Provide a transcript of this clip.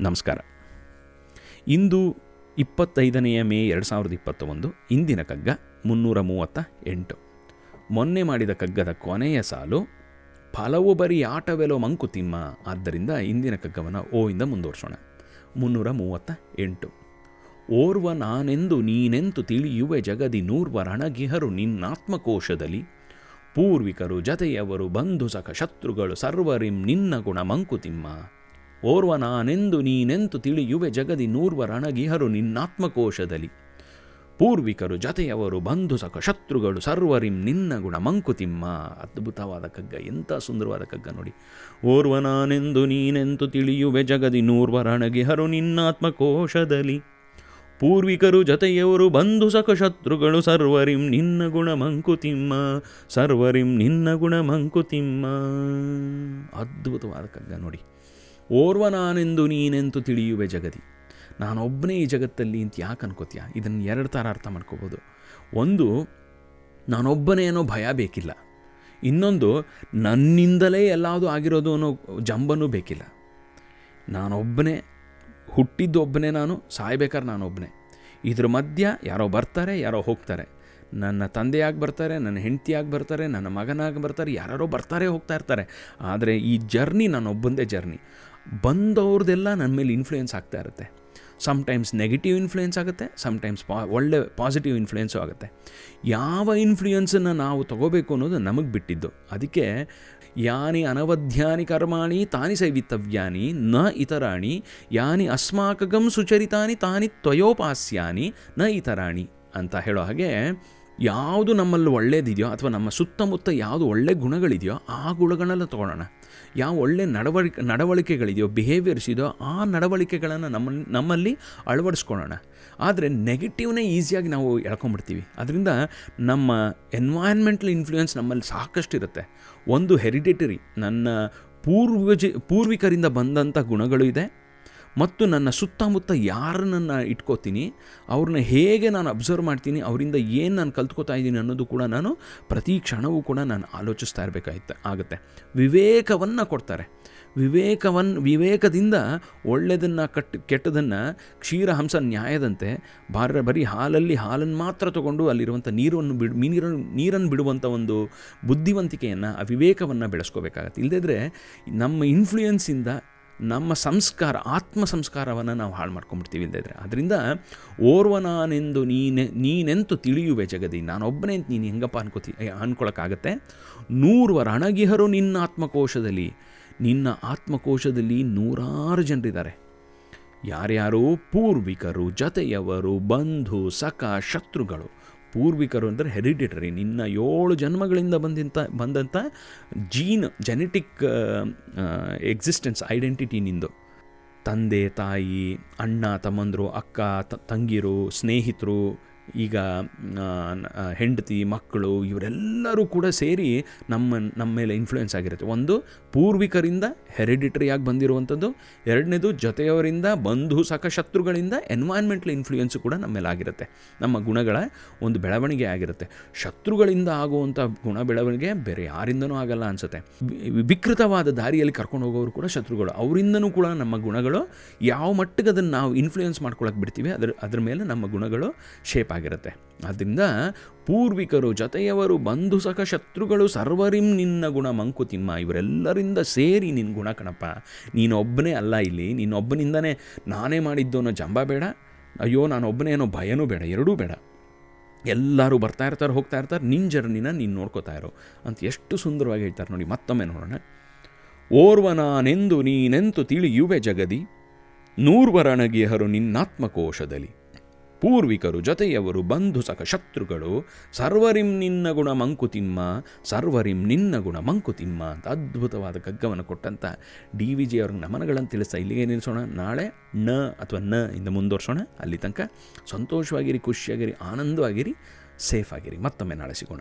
ನಮಸ್ಕಾರ. ಇಂದು ಇಪ್ಪತ್ತೈದನೆಯ ಮೇ ಎರಡು ಸಾವಿರದ ಇಪ್ಪತ್ತೊಂದು, ಇಂದಿನ ಕಗ್ಗ ಮುನ್ನೂರ ಮೂವತ್ತ ಎಂಟು. ಮೊನ್ನೆ ಮಾಡಿದ ಕಗ್ಗದ ಕೊನೆಯ ಸಾಲು, ಫಲವು ಬರೀ ಆಟವೆಲೋ ಮಂಕುತಿಮ್ಮ ಆದ್ದರಿಂದ ಇಂದಿನ ಕಗ್ಗವನ್ನು ಓ ಇಂದ ಮುಂದುವರ್ಸೋಣ. ಮುನ್ನೂರ ಮೂವತ್ತ ಎಂಟು. ಓರ್ವ ನಾನೆಂದು ನೀನೆಂತು ತಿಳಿಯುವೆ ಜಗದಿ ನೂರ್ವ ರಣಗಿಹರು ನಿನ್ನಾತ್ಮಕೋಶದಲ್ಲಿ. ಪೂರ್ವಿಕರು ಜತೆಯವರು ಬಂಧು ಸಖ ಶತ್ರುಗಳು ಸರ್ವರಿಂ ನಿನ್ನ ಗುಣ ಮಂಕುತಿಮ್ಮ ಓರ್ವ ನಾನೆಂದು ನೀನೆಂತು ತಿಳಿಯುವೆ ಜಗದಿ ನೂರ್ವ ರಣಗಿಹರು ನಿನ್ನಾತ್ಮಕೋಶದಲ್ಲಿ. ಪೂರ್ವಿಕರು ಜತೆಯವರು ಬಂಧು ಸಖ ಶತ್ರುಗಳು ಸರ್ವರಿಂ ನಿನ್ನ ಗುಣ ಮಂಕುತಿಮ್ಮ. ಅದ್ಭುತವಾದ ಕಗ್ಗ, ಎಂಥ ಸುಂದರವಾದ ಕಗ್ಗ ನೋಡಿ. ಓರ್ವ ನಾನೆಂದು ನೀನೆಂತು ತಿಳಿಯುವೆ ಜಗದಿ ನೂರ್ವ ರಣಗಿಹರು ನಿನ್ನಾತ್ಮಕೋಶದಲ್ಲಿ. ಪೂರ್ವಿಕರು ಜತೆಯವರು ಬಂಧು ಸಖ ಶತ್ರುಗಳು ಸರ್ವರಿಂ ನಿನ್ನ ಗುಣ ಮಂಕುತಿಮ್ಮ. ಸರ್ವರಿಂ ನಿನ್ನ ಗುಣ ಮಂಕುತಿಮ್ಮ. ಅದ್ಭುತವಾದ ಕಗ್ಗ ನೋಡಿ. ಓರ್ವ ನಾನೆಂದು ನೀನೆಂತು ತಿಳಿಯುವೆ ಜಗದಿ? ನಾನೊಬ್ಬನೇ ಈ ಜಗತ್ತಲ್ಲಿ ಅಂತ ಯಾಕೆ ಅನ್ಕೋತೀಯ? ಇದನ್ನು ಎರಡು ಥರ ಅರ್ಥ ಮಾಡ್ಕೋಬೋದು. ಒಂದು, ನಾನೊಬ್ಬನೇ ಅನ್ನೋ ಭಯ ಬೇಕಿಲ್ಲ. ಇನ್ನೊಂದು, ನನ್ನಿಂದಲೇ ಎಲ್ಲಾವುದು ಆಗಿರೋದು ಅನ್ನೋ ಜಂಬನೂ ಬೇಕಿಲ್ಲ. ನಾನೊಬ್ಬನೇ, ಹುಟ್ಟಿದ್ದು ಒಬ್ಬನೇ ನಾನು, ಸಾಯ್ಬೇಕಾದ್ರೆ ನಾನೊಬ್ಬನೇ. ಇದ್ರ ಮಧ್ಯ ಯಾರೋ ಬರ್ತಾರೆ, ಯಾರೋ ಹೋಗ್ತಾರೆ. ನನ್ನ ತಂದೆಯಾಗಿ ಬರ್ತಾರೆ, ನನ್ನ ಹೆಂಡತಿಯಾಗಿ ಬರ್ತಾರೆ, ನನ್ನ ಮಗನಾಗಿ ಬರ್ತಾರೆ ಯಾರೋ ಬರ್ತಾರೆ, ಹೋಗ್ತಾ ಇರ್ತಾರೆ. ಆದರೆ ಈ ಜರ್ನಿ ನಾನೊಬ್ಬಂದೇ ಜರ್ನಿ. ಬಂದವ್ರದ್ದೆಲ್ಲ ನನ್ನ ಮೇಲೆ ಇನ್ಫ್ಲೂಯೆನ್ಸ್ ಆಗ್ತಾ ಇರುತ್ತೆ. ಸಮ್ಟೈಮ್ಸ್ ನೆಗೆಟಿವ್ ಇನ್ಫ್ಲೂಯೆನ್ಸ್ ಆಗುತ್ತೆ ಸಮ್ಟೈಮ್ಸ್ ಪಾ ಒಳ್ಳೆ ಪಾಸಿಟಿವ್ ಇನ್ಫ್ಲೂಯೆನ್ಸು ಆಗುತ್ತೆ. ಯಾವ ಇನ್ಫ್ಲೂಯೆನ್ಸನ್ನು ನಾವು ತಗೋಬೇಕು ಅನ್ನೋದು ನಮಗೆ ಬಿಟ್ಟಿದ್ದು. ಅದಕ್ಕೆ, ಯಾನಿ ಅನವಧ್ಯಾನಿ ಕರ್ಮಾಣಿ ತಾನಿ ಸೈವಿತವ್ಯಾನಿ ನ ಇತರಾಣಿ, ಯಾನಿ ಅಸ್ಮಾಕಗಂ ಸುಚರಿತಾನಿ ತಾನಿ ತ್ವಯೋಪಾಸ್ಯಾನಿ, ನ ಇತರಾಣಿ ಅಂತ ಹೇಳೋ ಹಾಗೆ, ಯಾವುದು ನಮ್ಮಲ್ಲಿ ಒಳ್ಳೇದಿದೆಯೋ ಅಥವಾ ನಮ್ಮ ಸುತ್ತಮುತ್ತ ಯಾವುದು ಒಳ್ಳೆ ಗುಣಗಳಿದೆಯೋ ಆ ಗುಣಗಳನ್ನ ತೊಗೊಳ್ಳೋಣ. ಯಾವ ಒಳ್ಳೆ ನಡವಳಿಕೆ, ನಡವಳಿಕೆಗಳಿದೆಯೋ ಬಿಹೇವಿಯರ್ಸ್ ಇದೆಯೋ, ಆ ನಡವಳಿಕೆಗಳನ್ನು ನಮ್ಮ ನಮ್ಮಲ್ಲಿ ಅಳವಡಿಸ್ಕೊಳ್ಳೋಣ. ಆದರೆ ನೆಗೆಟಿವ್ನೇ ಈಸಿಯಾಗಿ ನಾವು ಎಳ್ಕೊಂಬಿಡ್ತೀವಿ ಅದರಿಂದ ನಮ್ಮ ಎನ್ವೈರ್ನ್ಮೆಂಟಲ್ ಇನ್ಫ್ಲೂಯೆನ್ಸ್ ನಮ್ಮಲ್ಲಿ ಸಾಕಷ್ಟು ಇರುತ್ತೆ ಒಂದು ಹೆರಿಡಿಟರಿ ನನ್ನ ಪೂರ್ವಜ, ಪೂರ್ವಿಕರಿಂದ ಬಂದಂಥ ಗುಣಗಳು ಇದೆ. ಮತ್ತು ನನ್ನ ಸುತ್ತಮುತ್ತ ಯಾರನ್ನ ಇಟ್ಕೋತೀನಿ, ಅವ್ರನ್ನ ಹೇಗೆ ನಾನು ಅಬ್ಸರ್ವ್ ಮಾಡ್ತೀನಿ, ಅವರಿಂದ ಏನು ನಾನು ಕಲ್ತ್ಕೋತಾ ಇದ್ದೀನಿ ಅನ್ನೋದು ಕೂಡ ನಾನು ಪ್ರತಿ ಕ್ಷಣವೂ ಕೂಡ ನಾನು ಆಲೋಚಿಸ್ತಾ ಇರಬೇಕಾಯ್ತು, ಆಗುತ್ತೆ. ವಿವೇಕವನ್ನು ಕೊಡ್ತಾರೆ. ವಿವೇಕವನ್ನು ವಿವೇಕದಿಂದ ಒಳ್ಳೆಯದನ್ನು ಕಟ್, ಕೆಟ್ಟದನ್ನು ಕ್ಷೀರಹಂಸ ನ್ಯಾಯದಂತೆ ಬಾರ ಬರೀ ಹಾಲಲ್ಲಿ ಹಾಲನ್ನು ಮಾತ್ರ ತಗೊಂಡು ಅಲ್ಲಿರುವಂಥ ನೀರನ್ನು ಬಿಡು ನೀರನ್ನು ನೀರನ್ನು ಬಿಡುವಂಥ ಒಂದು ಬುದ್ಧಿವಂತಿಕೆಯನ್ನು, ಆ ವಿವೇಕವನ್ನು ಬೆಳೆಸ್ಕೋಬೇಕಾಗತ್ತೆ. ಇಲ್ಲದಿದ್ದರೆ ನಮ್ಮ ಇನ್ಫ್ಲೂಯೆನ್ಸಿಂದ ನಮ್ಮ ಸಂಸ್ಕಾರ, ಆತ್ಮ ಸಂಸ್ಕಾರವನ್ನು ನಾವು ಹಾಳು ಮಾಡ್ಕೊಂಡ್ಬಿಡ್ತೀವಿ ಇಲ್ಲದಿದ್ರೆ ಅದರಿಂದ ಓರ್ವ ನಾನೆಂದು ನೀನೆ, ನೀನೆಂತು ತಿಳಿಯುವೆ ಜಗದಿ, ನಾನೊಬ್ಬನೇ ಅಂತ ನೀನು ಹೆಂಗಪ್ಪ ಅನ್ಕೋತಿ ಅನ್ಕೊಳಕ್ಕಾಗತ್ತೆ? ನೂರ್ವ ರಣಗಿಹರು ನಿನ್ನ ಆತ್ಮಕೋಶದಲ್ಲಿ ನಿನ್ನ ಆತ್ಮಕೋಶದಲ್ಲಿ ನೂರಾರು ಜನರಿದ್ದಾರೆ. ಯಾರ್ಯಾರು ಪೂರ್ವಿಕರು, ಜತೆಯವರು, ಬಂಧು, ಸಖ, ಶತ್ರುಗಳು ಪೂರ್ವಿಕರು ಅಂದರೆ ಹೆರಿಡಿಟರಿ. ನಿನ್ನ ಏಳು ಜನ್ಮಗಳಿಂದ ಬಂದಿಂತ ಬಂದಂಥ ಜೀನ್ ಜೆನೆಟಿಕ್ ಎಕ್ಸಿಸ್ಟೆನ್ಸ್ ಐಡೆಂಟಿಟಿ ನಿಂದು. ತಂದೆ, ತಾಯಿ, ಅಣ್ಣ, ತಮ್ಮಂದರು, ಅಕ್ಕ ತಂಗಿರು, ಸ್ನೇಹಿತರು ಈಗ ಹೆಂಡತಿ, ಮಕ್ಕಳು ಇವರೆಲ್ಲರೂ ಕೂಡ ಸೇರಿ ನಮ್ಮ ನಮ್ಮ ಮೇಲೆ ಇನ್ಫ್ಲೂಯೆನ್ಸ್ ಆಗಿರುತ್ತೆ. ಒಂದು, ಪೂರ್ವಿಕರಿಂದ ಹೆರಿಡಿಟರಿಯಾಗಿ ಬಂದಿರುವಂಥದ್ದು. ಎರಡನೇದು, ಜೊತೆಯವರಿಂದ ಬಂಧು ಸಖ ಶತ್ರುಗಳಿಂದ ಎನ್ವೈರ್ನ್ಮೆಂಟಲ್ ಇನ್ಫ್ಲೂಯೆನ್ಸು ಕೂಡ ನಮ್ಮ ಮೇಲೆ ಆಗಿರುತ್ತೆ. ನಮ್ಮ ಗುಣಗಳ ಒಂದು ಬೆಳವಣಿಗೆ ಆಗಿರುತ್ತೆ. ಶತ್ರುಗಳಿಂದ ಆಗುವಂಥ ಗುಣ ಬೆಳವಣಿಗೆ ಬೇರೆ ಯಾರಿಂದನೂ ಆಗಲ್ಲ ಅನಿಸುತ್ತೆ. ವಿಕೃತವಾದ ದಾರಿಯಲ್ಲಿ ಕರ್ಕೊಂಡು ಹೋಗೋರು ಕೂಡ ಶತ್ರುಗಳು. ಅವರಿಂದನೂ ಕೂಡ ನಮ್ಮ ಗುಣಗಳು ಯಾವ ಮಟ್ಟಿಗೆ ಅದನ್ನು ನಾವು ಇನ್ಫ್ಲೂಯೆನ್ಸ್ ಮಾಡ್ಕೊಳಕ್ಕೆ ಬಿಡ್ತೀವಿ, ಅದ್ರ ಅದ್ರ ಮೇಲೆ ನಮ್ಮ ಗುಣಗಳು ಶೇಪ್ ಆಗಿರುತ್ತೆ ಆದ್ದರಿಂದ ಪೂರ್ವಿಕರು ಜತೆಯವರು ಬಂಧು ಸಖ ಶತ್ರುಗಳು ಸರ್ವರಿಂ ನಿನ್ನ ಗುಣ ಮಂಕುತಿಮ್ಮ, ಇವರೆಲ್ಲರಿಂದ ಸೇರಿ ನಿನ್ನ ಗುಣ ಕಣಪ್ಪ. ನೀನೊಬ್ಬನೇ ಅಲ್ಲ ಇಲ್ಲಿ, ನೀನೊಬ್ಬನಿಂದನೇ ನಾನೇ ಮಾಡಿದ್ದು ಅನ್ನೋ ಜಂಬ ಬೇಡ. ಅಯ್ಯೋ, ನಾನೊಬ್ಬನೇ ಅನ್ನೋ ಭಯನೂ ಬೇಡ, ಎರಡೂ ಬೇಡ. ಎಲ್ಲರೂ ಬರ್ತಾ ಇರ್ತಾರೆ, ಹೋಗ್ತಾ ಇರ್ತಾರೆ ನಿನ್ನ ಜರ್ನಿನ ನೀನು ನೋಡ್ಕೋತಾ ಇರೋ ಅಂತ ಎಷ್ಟು ಸುಂದರವಾಗಿ ಹೇಳ್ತಾರೆ ನೋಡಿ, ಮತ್ತೊಮ್ಮೆ ನೋಡೋಣ. ಓರ್ವ ನಾನೆಂದು ನೀನೆಂತು ತಿಳಿಯುವೆ ಜಗದಿ ನೂರ್ವರಣಗಿಹರು ನಿನ್ನಾತ್ಮಕೋಶದಲ್ಲಿ. ಪೂರ್ವಿಕರು ಜೊತೆಯವರು ಬಂಧು ಸಖ ಶತ್ರುಗಳು. ಸರ್ವರಿಂ ನಿನ್ನ ಗುಣ ಮಂಕುತಿಮ್ಮ ಸರ್ವರಿಂ ನಿನ್ನ ಗುಣ ಮಂಕುತಿಮ್ಮ ಅಂತ ಅದ್ಭುತವಾದ ಗಗ್ಗವನ್ನು ಕೊಟ್ಟಂಥ ಡಿ ವಿ ಜಿ ಅವ್ರಿಗೆ ನಮನಗಳನ್ನು ತಿಳಿಸ್ತಾ ಇಲ್ಲಿಗೆ ನಿಲ್ಲಿಸೋಣ. ನಾಳೆ ನ ಅಥವಾ ನ ಇಂದ ಮುಂದುವರ್ಸೋಣ. ಅಲ್ಲಿ ತನಕ ಸಂತೋಷವಾಗಿರಿ, ಖುಷಿಯಾಗಿರಿ, ಆನಂದವಾಗಿರಿ ಸೇಫ್ ಆಗಿರಿ ಮತ್ತೊಮ್ಮೆ ನಾಳೆ ಸಿಗೋಣ.